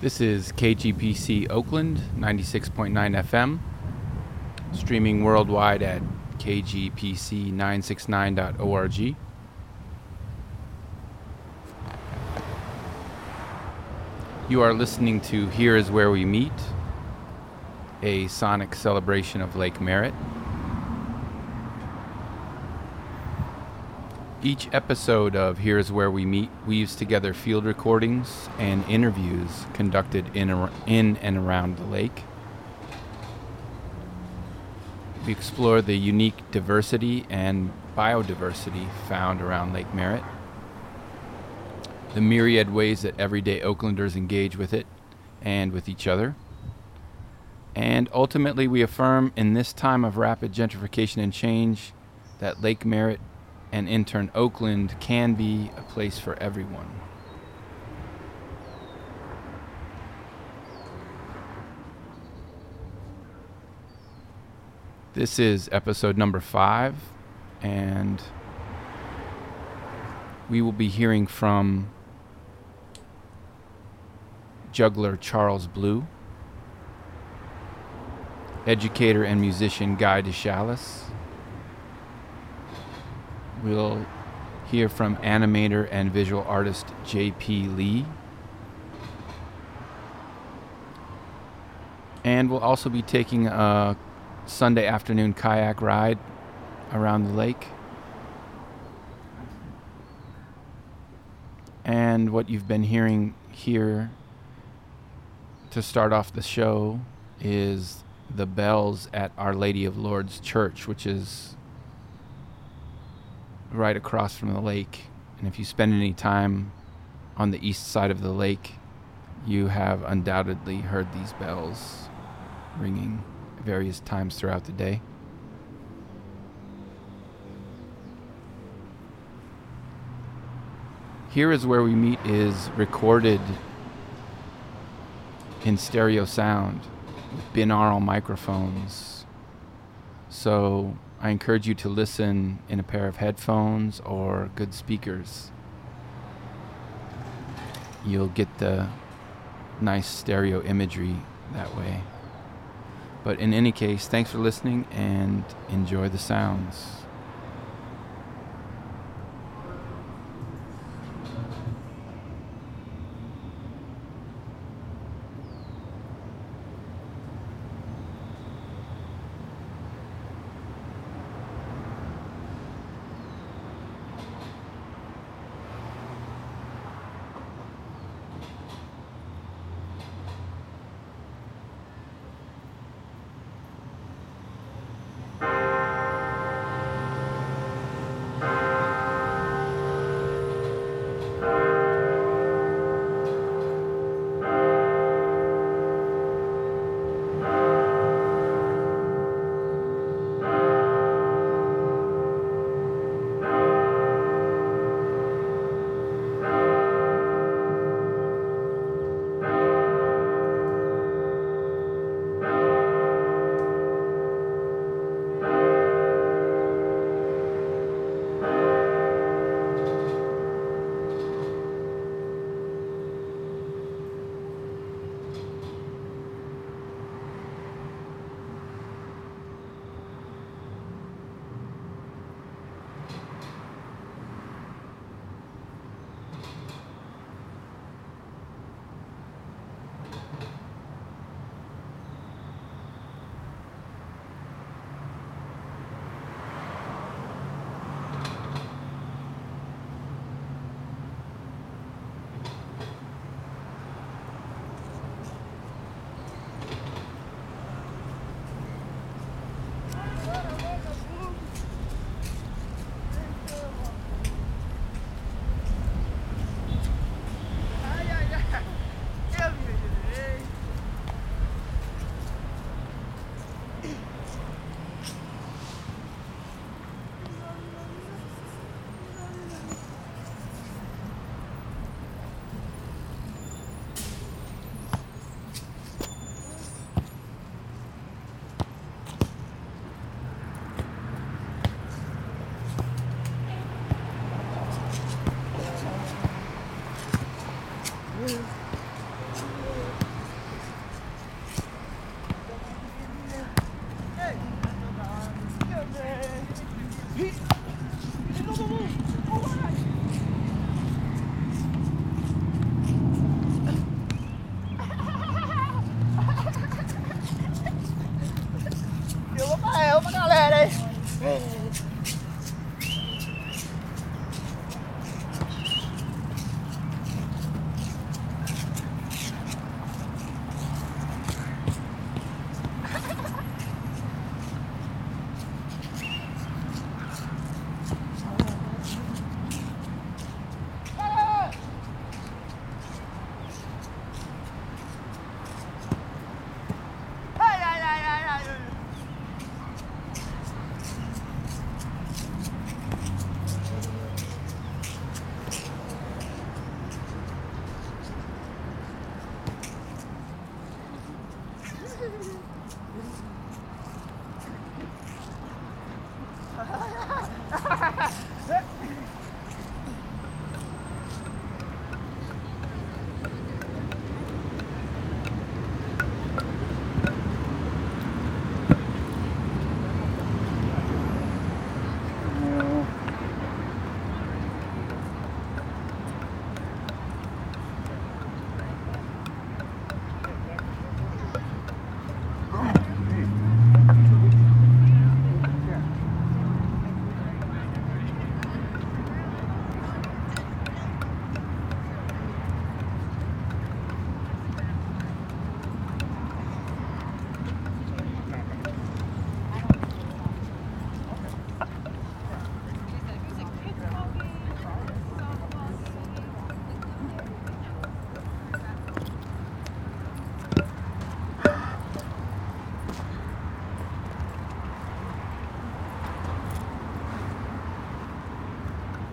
This is KGPC Oakland 96.9 FM, streaming worldwide at kgpc969.org. You are listening to Here Is Where We Meet, a sonic celebration of Lake Merritt. Each episode of Here's Where We Meet weaves together field recordings and interviews conducted in, ar- in and around the lake. We explore the unique diversity and biodiversity found around Lake Merritt, the myriad ways that everyday Oaklanders engage with it and with each other. And ultimately, we affirm in this time of rapid gentrification and change that Lake Merritt and in turn Oakland can be a place for everyone. This is episode number five, and we will be hearing from juggler Charles Blue, educator and musician Guy DeShalis. We'll hear from animator and visual artist J.P. Lee. And we'll also be taking a Sunday afternoon kayak ride around the lake. And what you've been hearing here to start off the show is the bells at Our Lady of Lourdes Church, which is right across from the lake. And if you spend any time on the east side of the lake, you have undoubtedly heard these bells ringing various times throughout the day. Here is where we meet is recorded in stereo sound with binaural microphones. So I encourage you to listen in a pair of headphones or good speakers. You'll get the nice stereo imagery that way. But in any case, thanks for listening and enjoy the sounds.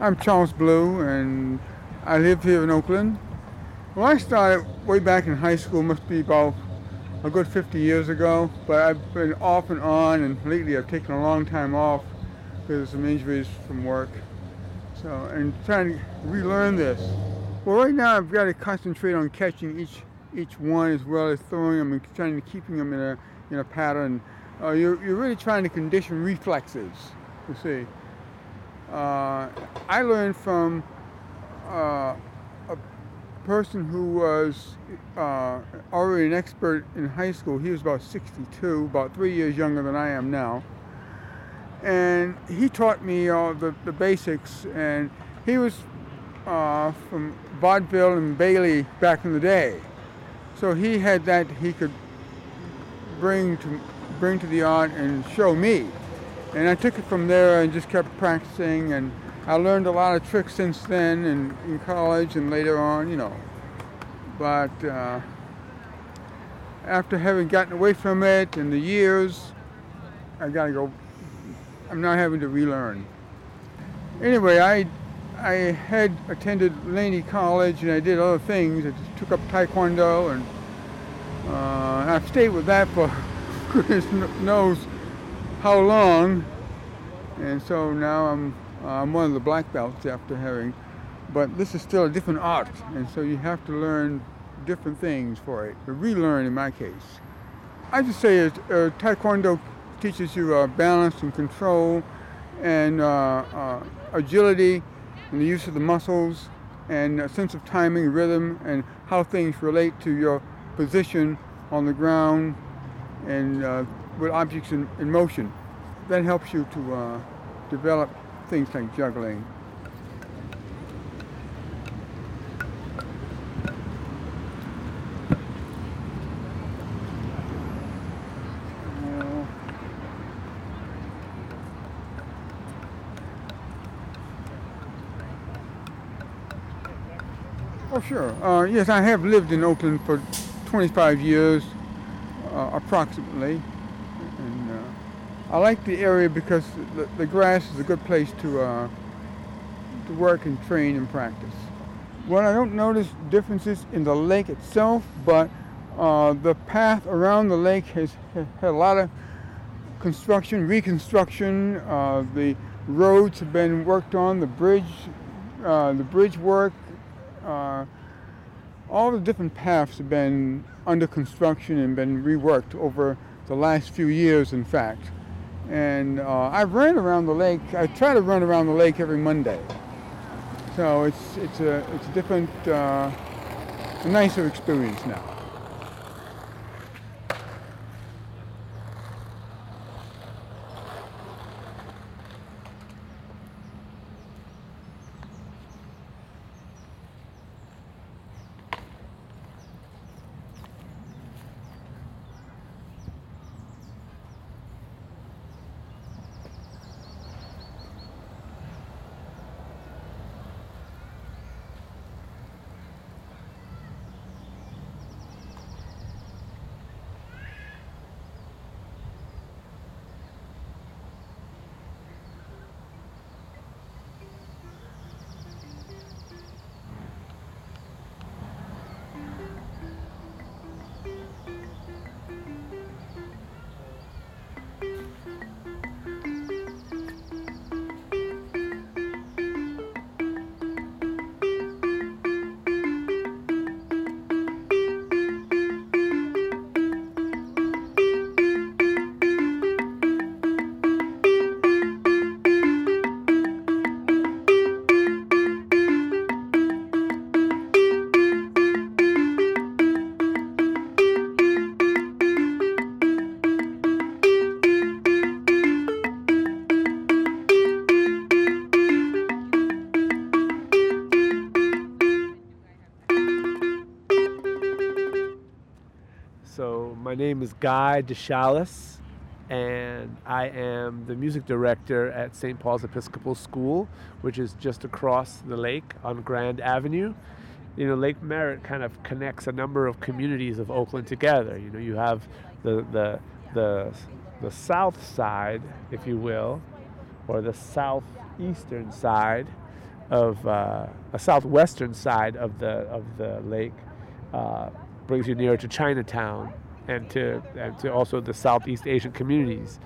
I'm Charles Blue, and I live here in Oakland. Well, I started way back in high school, must be about a good 50 years ago, but I've been off and on, and lately I've taken a long time off because of some injuries from work. So, and trying to relearn this. Well, right now I've got to concentrate on catching each each one as well as throwing them and trying to keeping them in a in a pattern. Uh, you're, you're really trying to condition reflexes, you see uh, I learned from uh, a person who was uh, already an expert in high school. He was about 62, about three years younger than I am now. And he taught me all the, the basics. And he was uh, from vaudeville and Bailey back in the day. So he had that he could bring to, bring to the art and show me. And I took it from there and just kept practicing. And I learned a lot of tricks since then and in college and later on, you know. But uh, after having gotten away from it in the years, I gotta go. I'm now having to relearn. Anyway, I I had attended Laney College and I did other things. I took up Taekwondo and uh, I've stayed with that for goodness kn- knows how long. And so now I'm uh, I'm one of the black belts after having, but this is still a different art, and so you have to learn different things for it. Relearn in my case. I just say it, uh, Taekwondo teaches you uh, balance and control, and uh, uh, agility, and the use of the muscles, and a sense of timing, rhythm, and how things relate to your position on the ground, and uh, with objects in, in motion. That helps you to uh, develop things like juggling. Oh, sure. Uh, yes, I have lived in Oakland for 25 years, uh, approximately. I like the area because the, the grass is a good place to, uh, to work and train and practice. Well, I don't notice differences in the lake itself, but uh, the path around the lake has had a lot of construction, reconstruction. Uh, the roads have been worked on, the bridge, uh, the bridge work, uh, all the different paths have been under construction and been reworked over the last few years, in fact. And uh, I've ran around the lake. I try to run around the lake every Monday. So it's it's a it's a different, uh, a nicer experience now. My name is Guy DeShalis, and I am the music director at St. Paul's Episcopal School, which is just across the lake on Grand Avenue. You know, Lake Merritt kind of connects a number of communities of Oakland together. You know, you have the the the the south side, if you will, or the southeastern side of uh, a southwestern side of the of the lake uh, brings you nearer to Chinatown and to and to also the Southeast Asian communities.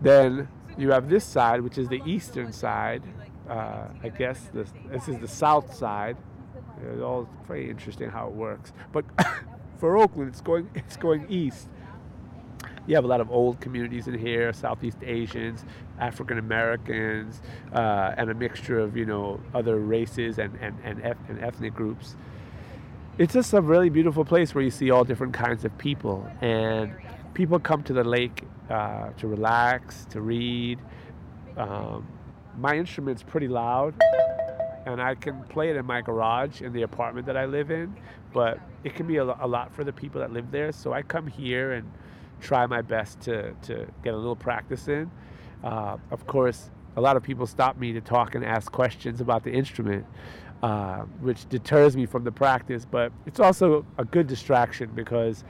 Then you have this side, which is the eastern side. Uh, I guess this this is the south side. It's all very interesting how it works. But for Oakland, it's going it's going east. You have a lot of old communities in here, Southeast Asians, African Americans, uh, and a mixture of you know other races and and and, eth- and ethnic groups it's just a really beautiful place where you see all different kinds of people and people come to the lake uh, to relax to read. Um, my instrument's pretty loud and i can play it in my garage in the apartment that i live in but it can be a, lot for the people that live there so i come here and try my best to, to get a little practice in. Uh, of course a lot of people stop me to talk and ask questions about the instrument uh, which deters me from the practice. But it's also a good distraction because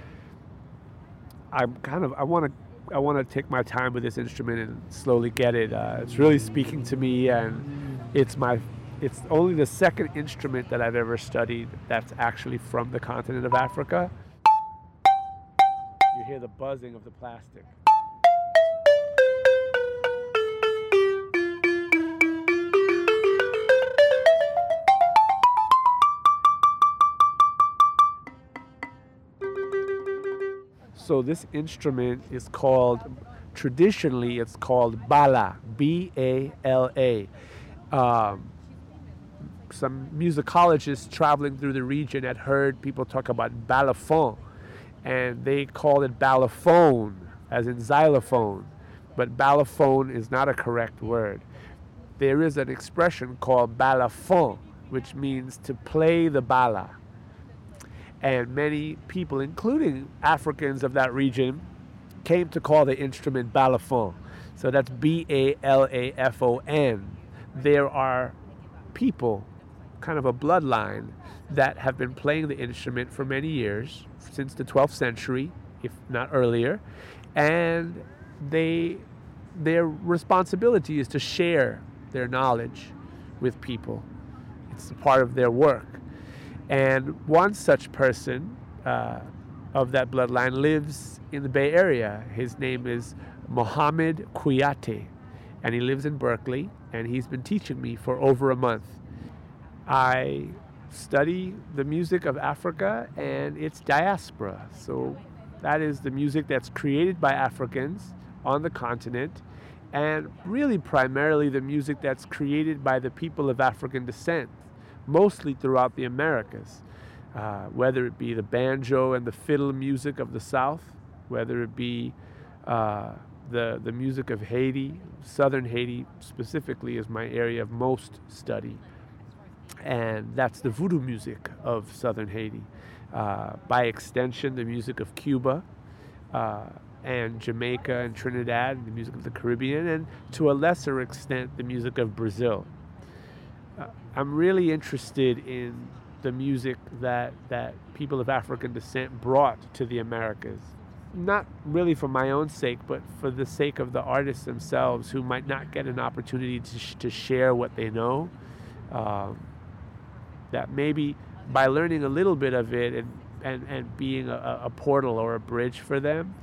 I'm kind of I want to I want to take my time with this instrument and slowly get it. Uh, it's really speaking to me, and it's my it's only the second instrument that I've ever studied that's actually from the continent of Africa. You hear the buzzing of the plastic. So this instrument is called, traditionally, it's called bala, B A L A. Um, some musicologists traveling through the region had heard people talk about balafon, and they called it balafone, as in xylophone. But balafone is not a correct word. There is an expression called balafon, which means to play the bala and many people, including Africans of that region, came to call the instrument balafon. So that's B A L A F O N. There are people, kind of a bloodline, that have been playing the instrument for many years, since the 12th century, if not earlier, and they their responsibility is to share their knowledge with people. It's a part of their work. And one such person uh, of that bloodline lives in the Bay Area. His name is Mohammed Kuyate, and he lives in Berkeley, and he's been teaching me for over a month. I study the music of Africa and its diaspora. So that is the music that's created by Africans on the continent, and really primarily the music that's created by the people of African descent mostly throughout the Americas, uh, whether it be the banjo and the fiddle music of the South, whether it be uh, the, the music of Haiti, southern Haiti specifically is my area of most study. And that's the voodoo music of southern Haiti. Uh, by extension, the music of Cuba uh, and Jamaica and Trinidad, and the music of the Caribbean, and to a lesser extent, the music of Brazil. I'm really interested in the music that that people of African descent brought to the Americas. Not really for my own sake, but for the sake of the artists themselves who might not get an opportunity to, sh- to share what they know. Um, that maybe by learning a little bit of it and, and, and being a, a portal or a bridge for them,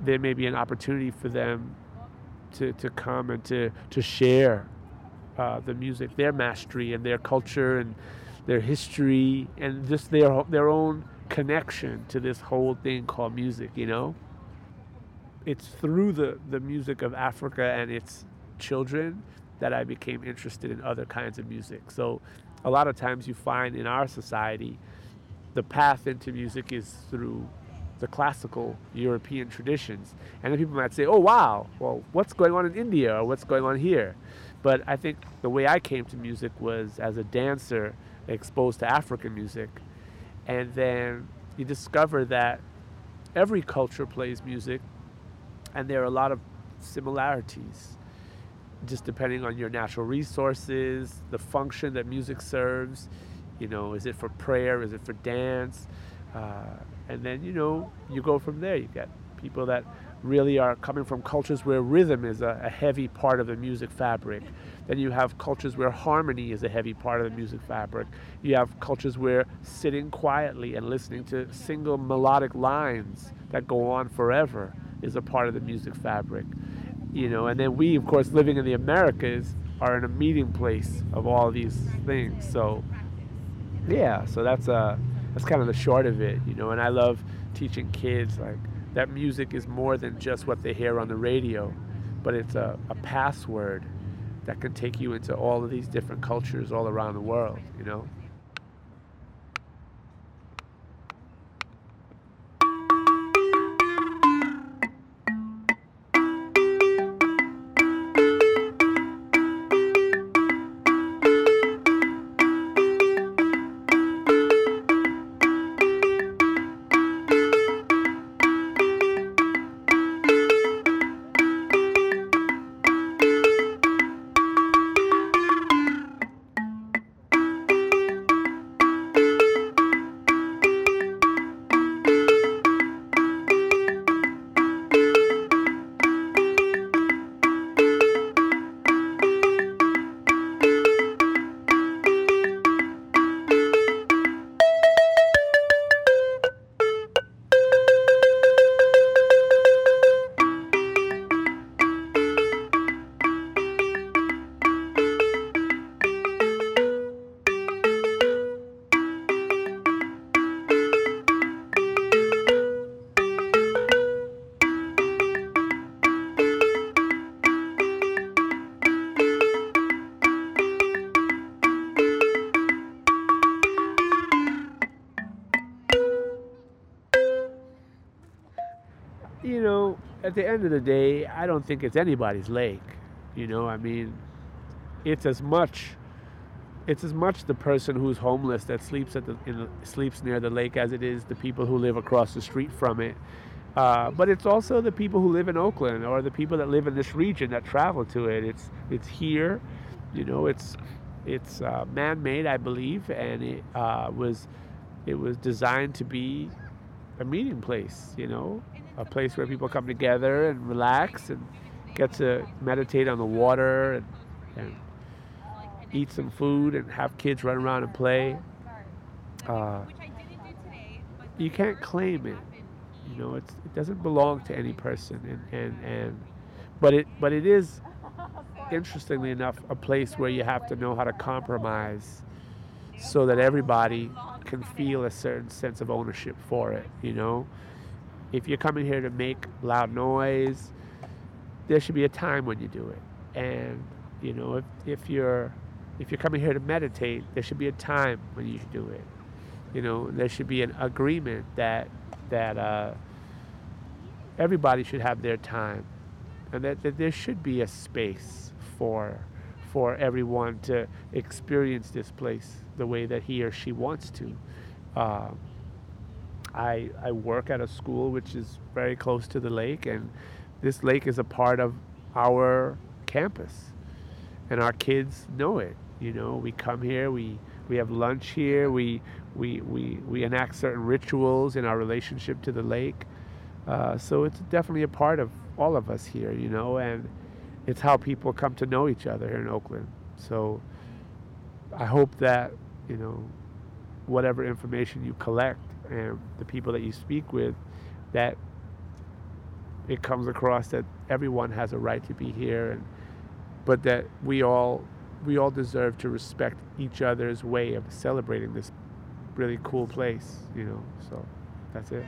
there may be an opportunity for them to, to come and to, to share uh, the music, their mastery and their culture and their history and just their their own connection to this whole thing called music. You know, it's through the the music of Africa and its children that I became interested in other kinds of music. So, a lot of times you find in our society, the path into music is through the classical European traditions. And then people might say, oh, wow, well, what's going on in India or what's going on here? But I think the way I came to music was as a dancer exposed to African music. And then you discover that every culture plays music, and there are a lot of similarities, just depending on your natural resources, the function that music serves. You know, is it for prayer? Is it for dance? Uh, and then you know you go from there. You get people that really are coming from cultures where rhythm is a, a, heavy part of the music fabric. Then you have cultures where harmony is a heavy part of the music fabric. You have cultures where sitting quietly and listening to single melodic lines that go on forever is a part of the music fabric. You know, and then we, of course, living in the Americas, are in a meeting place of all these things. So, yeah, so that's uh, that's kind of the short of it, you know. And I love teaching kids like that music is more than just what they hear on the radio, but it's a, a password that can take you into all of these different cultures all around the world, you know? I don't think it's anybody's lake. You know, I mean, it's as much it's as much the person who's homeless that sleeps at the, the, sleeps near the lake as it is the people who live across the street from it. Uh, but it's also the people who live in Oakland or the people that live in this region that travel to it. It's it's here, you know. It's it's uh, man-made, I believe, and it uh, was it was designed to be a meeting place. You know, a place where people come together and relax and get to meditate on the water and, and eat some food and have kids run around and play. Uh, you can't claim it. You know, it's, it doesn't belong to any person, and, and, and but it but it is interestingly enough a place where you have to know how to compromise so that everybody can feel a certain sense of ownership for it. You know, if you're coming here to make loud noise, there should be a time when you do it. And you know, if, if you're if you're coming here to meditate, there should be a time when you do it. You know, there should be an agreement that that uh, everybody should have their time, and that, that there should be a space for for everyone to experience this place the way that he or she wants to. Uh, I, I work at a school which is very close to the lake, and this lake is a part of our campus, and our kids know it. You know, we come here, we we have lunch here, we we we, we enact certain rituals in our relationship to the lake. Uh, so it's definitely a part of all of us here, you know, and it's how people come to know each other here in Oakland. So I hope that you know whatever information you collect and the people that you speak with that it comes across that everyone has a right to be here and but that we all we all deserve to respect each other's way of celebrating this really cool place you know so that's it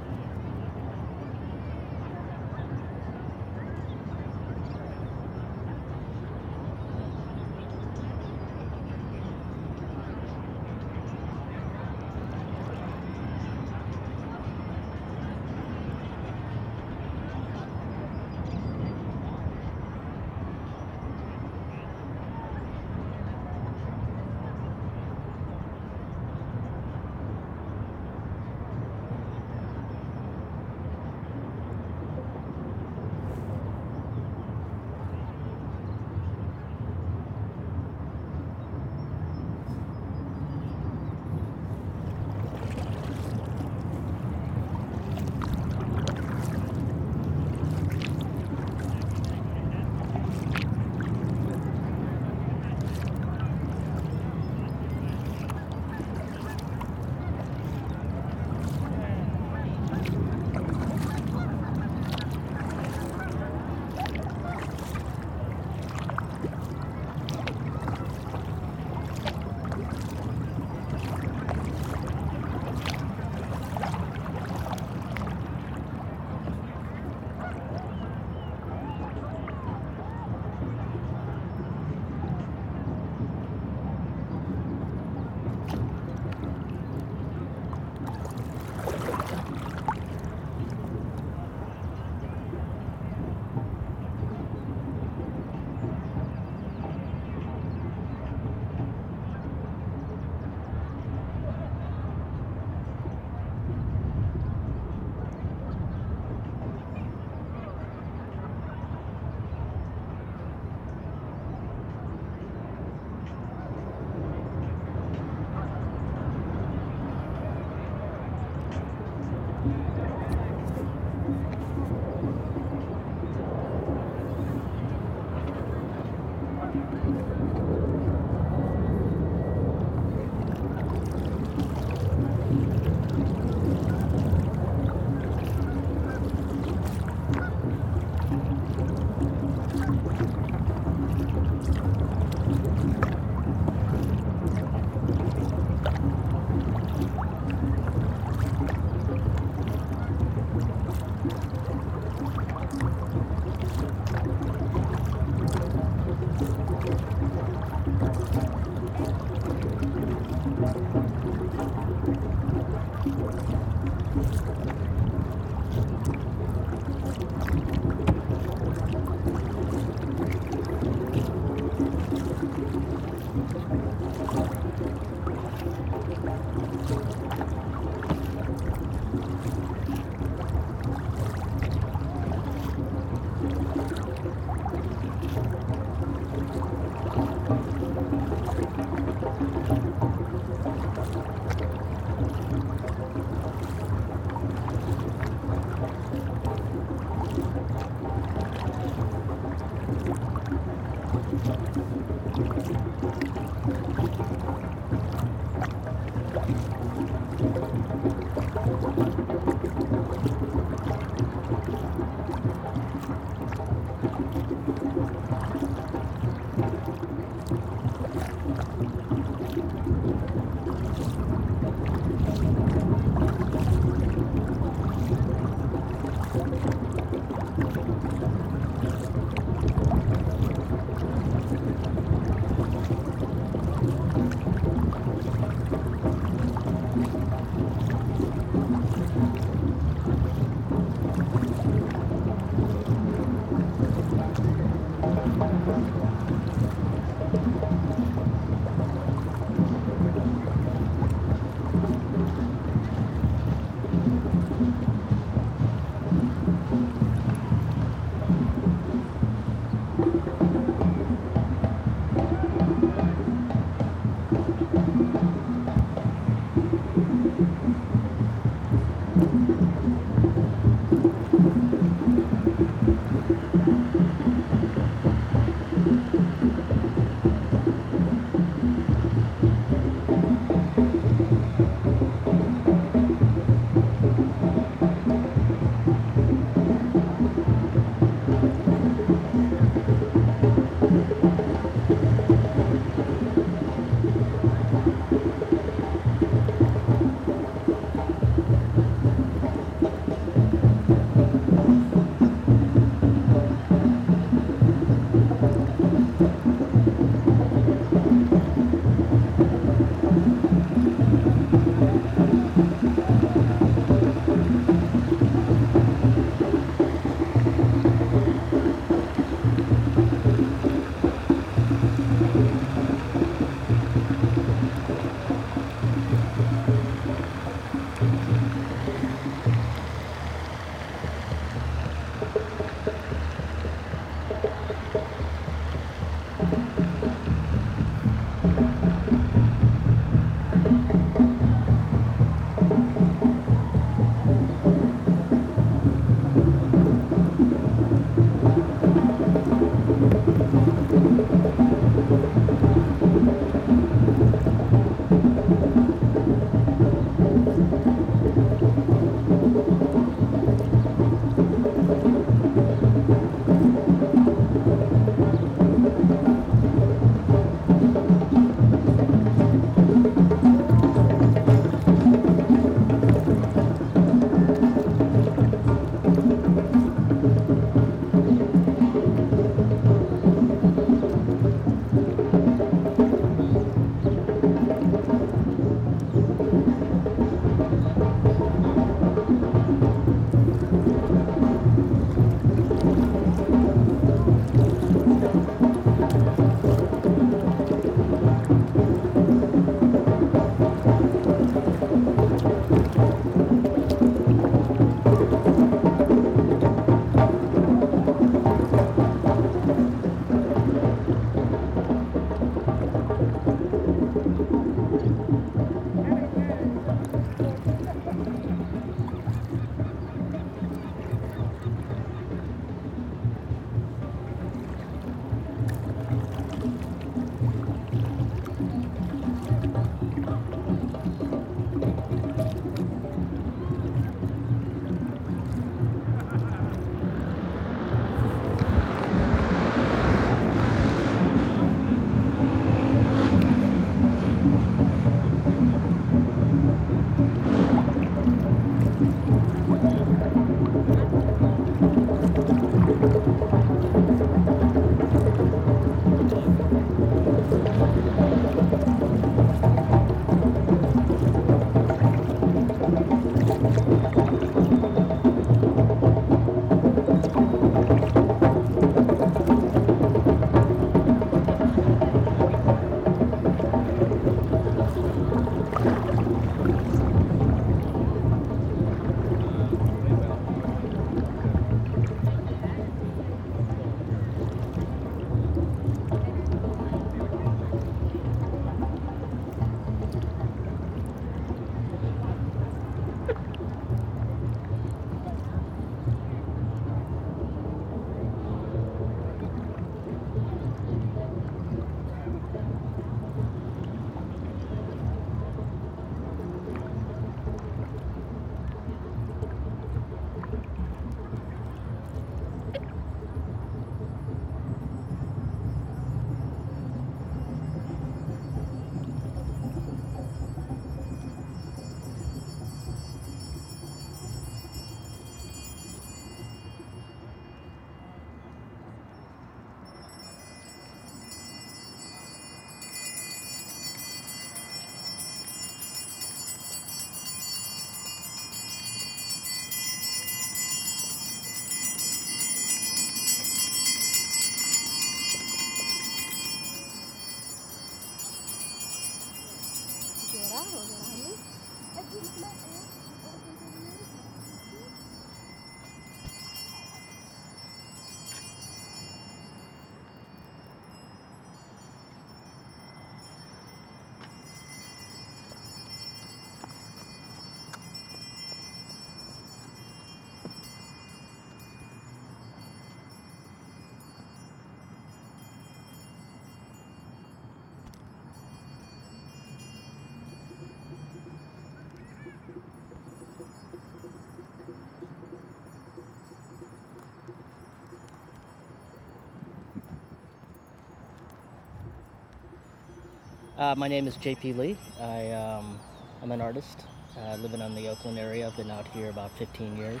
Uh, my name is JP Lee. I, um, I'm an artist uh, living in the Oakland area. I've been out here about 15 years,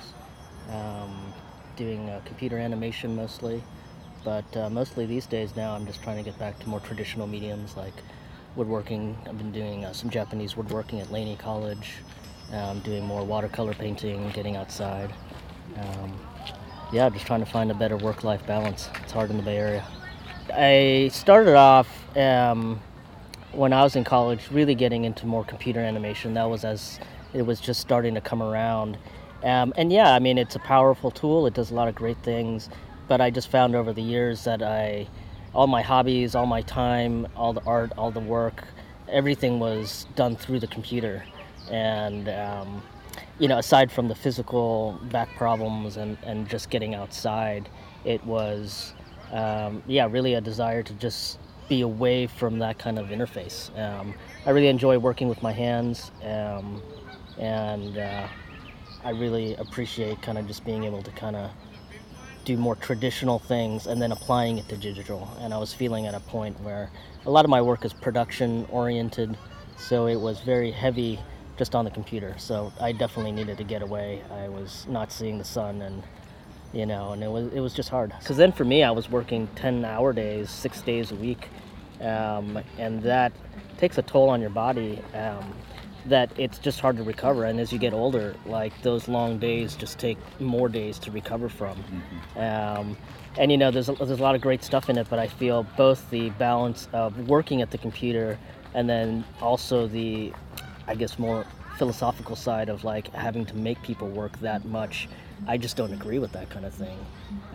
um, doing uh, computer animation mostly. But uh, mostly these days now, I'm just trying to get back to more traditional mediums like woodworking. I've been doing uh, some Japanese woodworking at Laney College. Um, doing more watercolor painting, getting outside. Um, yeah, just trying to find a better work-life balance. It's hard in the Bay Area. I started off um, when I was in college, really getting into more computer animation. That was as it was just starting to come around. Um, and yeah, I mean, it's a powerful tool. It does a lot of great things. But I just found over the years that I, all my hobbies, all my time, all the art, all the work, everything was done through the computer. And, um, you know, aside from the physical back problems and, and just getting outside, it was, um, yeah, really a desire to just be away from that kind of interface. Um, I really enjoy working with my hands, um, and uh, I really appreciate kind of just being able to kind of do more traditional things and then applying it to digital. And I was feeling at a point where a lot of my work is production oriented, so it was very heavy just on the computer. So I definitely needed to get away. I was not seeing the sun and you know, and it was it was just hard. Because then for me, I was working ten hour days, six days a week, um, and that takes a toll on your body. Um, that it's just hard to recover, and as you get older, like those long days just take more days to recover from. Um, and you know, there's a, there's a lot of great stuff in it, but I feel both the balance of working at the computer and then also the, I guess, more philosophical side of like having to make people work that much I just don't agree with that kind of thing.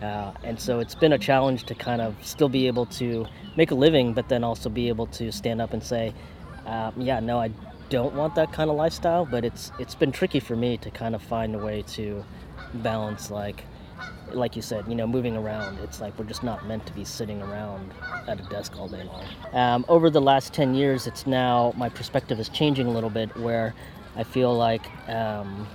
Uh, and so it's been a challenge to kind of still be able to make a living, but then also be able to stand up and say, um, yeah, no, I don't want that kind of lifestyle. But it's it's been tricky for me to kind of find a way to balance, like, like you said, you know, moving around. It's like we're just not meant to be sitting around at a desk all day long. Um, over the last ten years, it's now my perspective is changing a little bit, where I feel like. Um,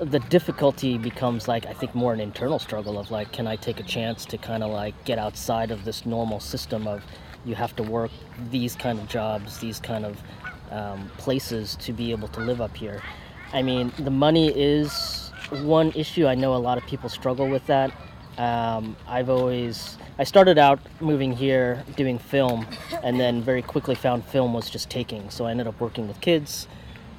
the difficulty becomes like I think more an internal struggle of like, can I take a chance to kind of like get outside of this normal system of you have to work these kind of jobs, these kind of um, places to be able to live up here. I mean, the money is one issue. I know a lot of people struggle with that. Um, I've always I started out moving here doing film, and then very quickly found film was just taking. So I ended up working with kids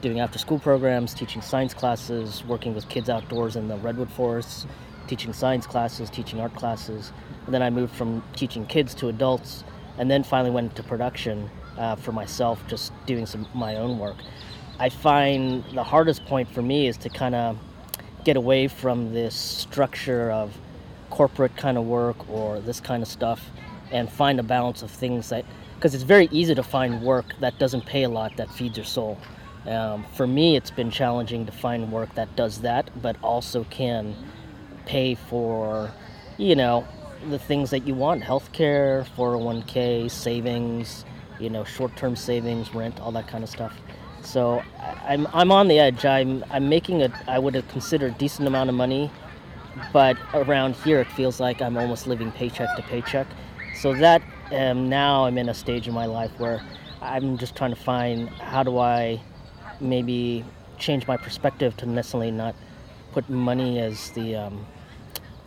doing after school programs, teaching science classes, working with kids outdoors in the redwood forests, teaching science classes, teaching art classes. And then I moved from teaching kids to adults, and then finally went into production uh, for myself, just doing some my own work. I find the hardest point for me is to kind of get away from this structure of corporate kind of work or this kind of stuff and find a balance of things that because it's very easy to find work that doesn't pay a lot that feeds your soul um, for me, it's been challenging to find work that does that, but also can pay for, you know, the things that you want healthcare, 401k, savings, you know, short term savings, rent, all that kind of stuff. So I'm, I'm on the edge. I'm, I'm making a, I would have considered decent amount of money, but around here it feels like I'm almost living paycheck to paycheck. So that um, now I'm in a stage in my life where I'm just trying to find how do I maybe change my perspective to necessarily not put money as the um,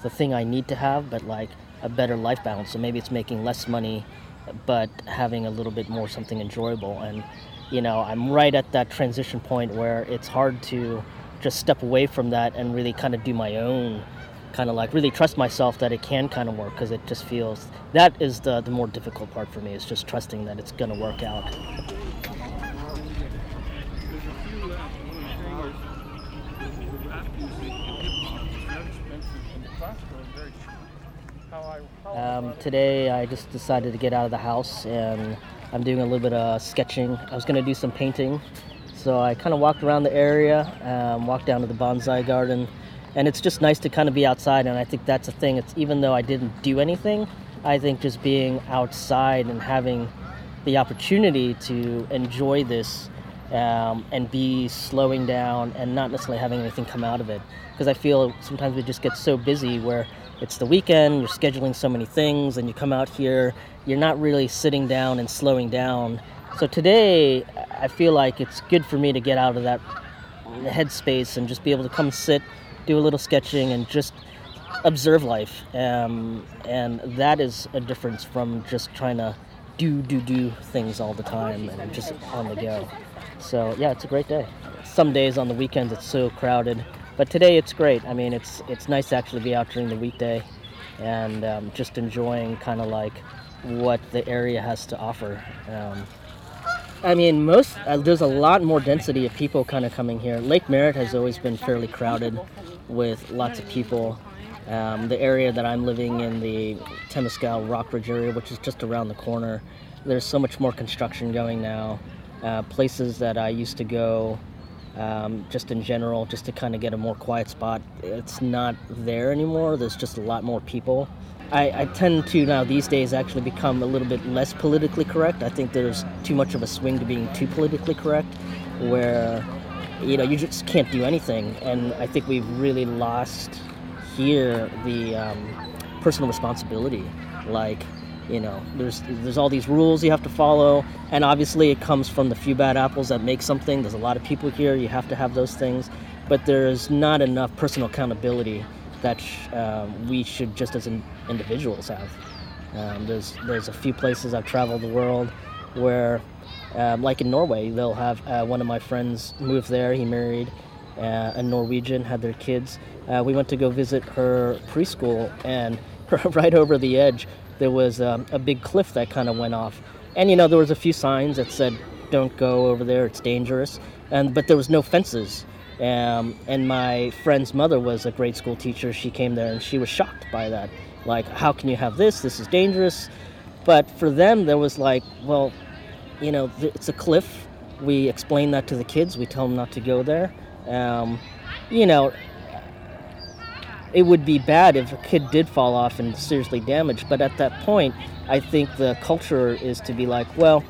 the thing I need to have, but like a better life balance. So maybe it's making less money, but having a little bit more something enjoyable. And you know, I'm right at that transition point where it's hard to just step away from that and really kind of do my own kind of like really trust myself that it can kind of work because it just feels that is the the more difficult part for me is just trusting that it's going to work out Um, today I just decided to get out of the house and I'm doing a little bit of sketching. I was going to do some painting. So I kind of walked around the area, um, walked down to the bonsai garden, and it's just nice to kind of be outside. And I think that's a thing. It's even though I didn't do anything, I think just being outside and having the opportunity to enjoy this um, and be slowing down and not necessarily having anything come out of it. Because I feel sometimes we just get so busy where it's the weekend, you're scheduling so many things, and you come out here, you're not really sitting down and slowing down. So today, I feel like it's good for me to get out of that headspace and just be able to come sit, do a little sketching, and just observe life. Um, and that is a difference from just trying to do, do, do things all the time and just on the go. So yeah, it's a great day. Some days on the weekends it's so crowded, but today it's great. I mean, it's it's nice to actually be out during the weekday, and um, just enjoying kind of like what the area has to offer. Um, I mean, most uh, there's a lot more density of people kind of coming here. Lake Merritt has always been fairly crowded, with lots of people. Um, the area that I'm living in, the Temescal Rockridge area, which is just around the corner, there's so much more construction going now. Uh, places that I used to go, um, just in general, just to kind of get a more quiet spot, it's not there anymore. There's just a lot more people. I, I, tend to now these days actually become a little bit less politically correct. I think there's too much of a swing to being too politically correct, where you know you just can't do anything. And I think we've really lost here the um, personal responsibility. Like you know, there's there's all these rules you have to follow, and obviously it comes from the few bad apples that make something. There's a lot of people here. You have to have those things, but there's not enough personal accountability that sh- um, we should just as in- individuals have. Um, there's there's a few places I've traveled the world where, um, like in Norway, they'll have uh, one of my friends moved there. He married uh, a Norwegian, had their kids. Uh, we went to go visit her preschool, and right over the edge there was um, a big cliff that kind of went off, and you know there was a few signs that said "Don't go over there; it's dangerous," and but there was no fences. Um, and my friend's mother was a grade school teacher. She came there and she was shocked by that. Like, how can you have this? This is dangerous. But for them, there was like, well, you know, it's a cliff. We explain that to the kids. We tell them not to go there. Um, you know, it would be bad if a kid did fall off and seriously damaged. But at that point, I think the culture is to be like, well,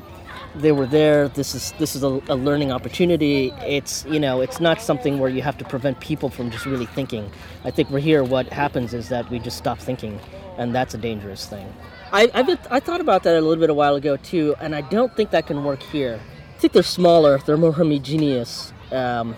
they were there. This is this is a, a, learning opportunity. It's you know it's not something where you have to prevent people from just really thinking. I think we're here. What happens is that we just stop thinking, and that's a dangerous thing. I I've I thought about that a little bit a while ago too, and I don't think that can work here. I think they're smaller. They're more homogeneous, um,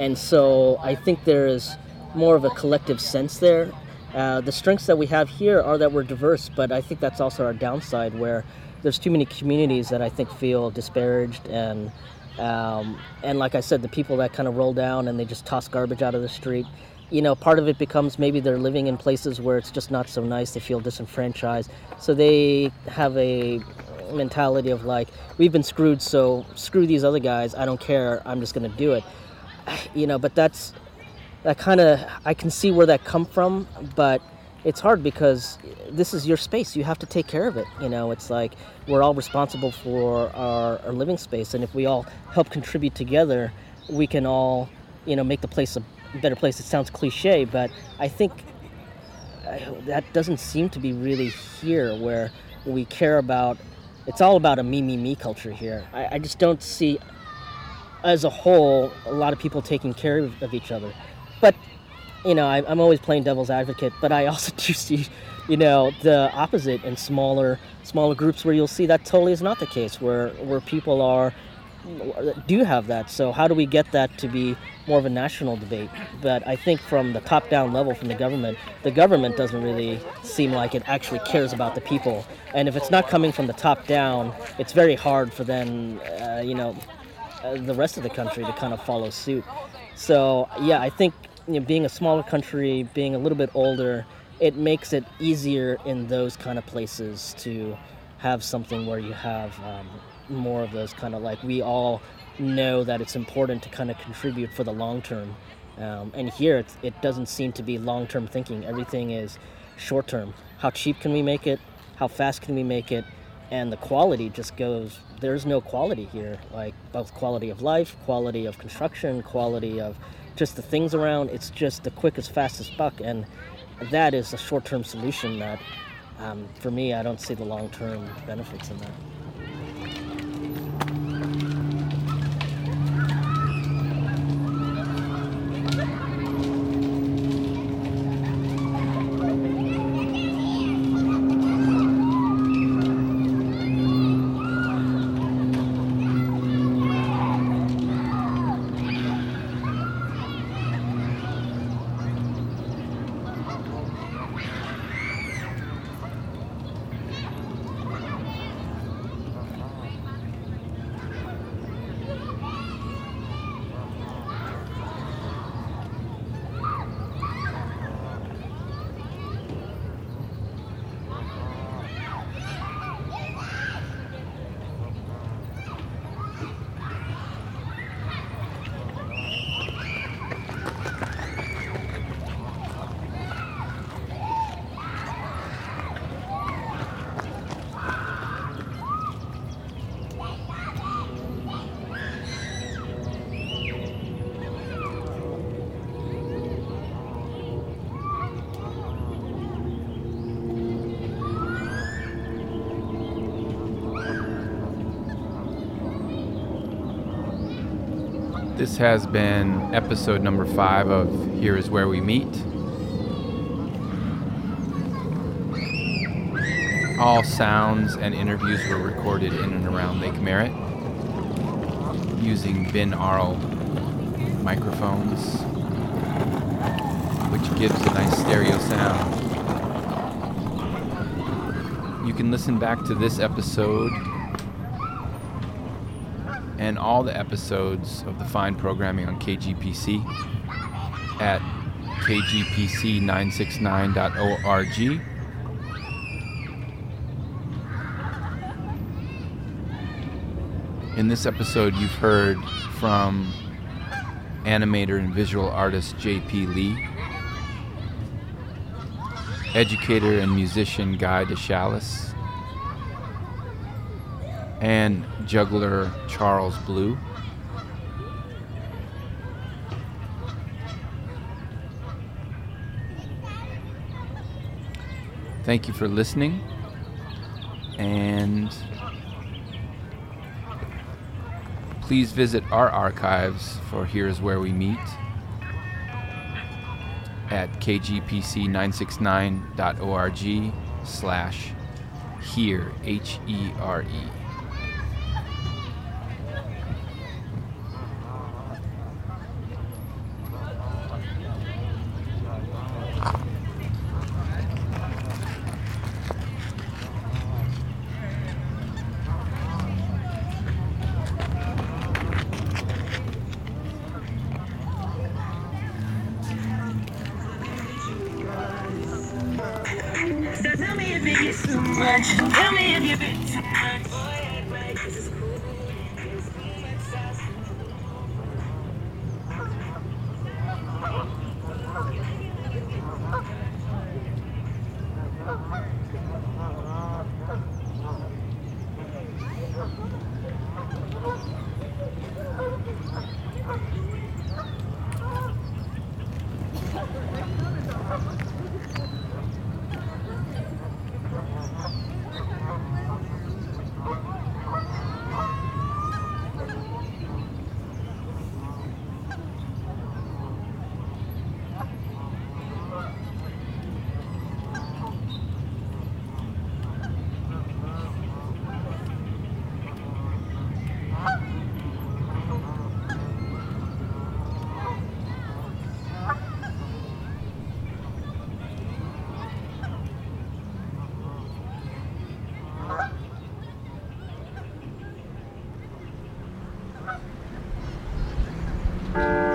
and so I think there is more of a collective sense there. Uh, the strengths that we have here are that we're diverse, but I think that's also our downside where there's too many communities that I think feel disparaged and um, and like I said, the people that kind of roll down and they just toss garbage out of the street. You know, part of it becomes maybe they're living in places where it's just not so nice. They feel disenfranchised, so they have a mentality of like, we've been screwed, so screw these other guys. I don't care. I'm just going to do it. You know, but that's that kind of I can see where that come from, but it's hard because this is your space. You have to take care of it. You know, it's like we're all responsible for our, our living space, and if we all help contribute together, we can all, you know, make the place a better place. It sounds cliche, but I think uh, that doesn't seem to be really here where we care about. It's all about a me, me, me culture here. I, I just don't see, as a whole, a lot of people taking care of, of each other. But you know, I, am always playing devil's advocate, but I also do see, you know, the opposite in smaller smaller groups where you'll see that totally is not the case, where where people are do have that. So how do we get that to be more of a national debate? But I think from the top down level, from the government, the government doesn't really seem like it actually cares about the people. And if it's not coming from the top down, it's very hard for then, uh, you know, uh, the rest of the country to kind of follow suit. So yeah, I think you know, being a smaller country, being a little bit older, it makes it easier in those kind of places to have something where you have um, more of those kind of like we all know that it's important to kind of contribute for the long term. Um, and here it doesn't seem to be long term thinking. Everything is short term. How cheap can we make it? how fast can we make it, and the quality just goes. There's no quality here, like both quality of life, quality of construction, quality of just the things around. It's just the quickest, fastest buck, and that is a short-term solution that, um, for me, I don't see the long-term benefits in that. This has been episode number five of Here Is Where We Meet. All sounds and interviews were recorded in and around Lake Merritt using binaural microphones, which gives a nice stereo sound. You can listen back to this episode and all the episodes of the fine programming on KGPC at kgpc969.org. In this episode, you've heard from animator and visual artist J.P. Lee, educator and musician Guy DeShalis, and juggler Charles Blue. Thank you for listening. And please visit our archives for Here's Where We Meet at kgpc969.org slash here, H-E-R-E. Hey,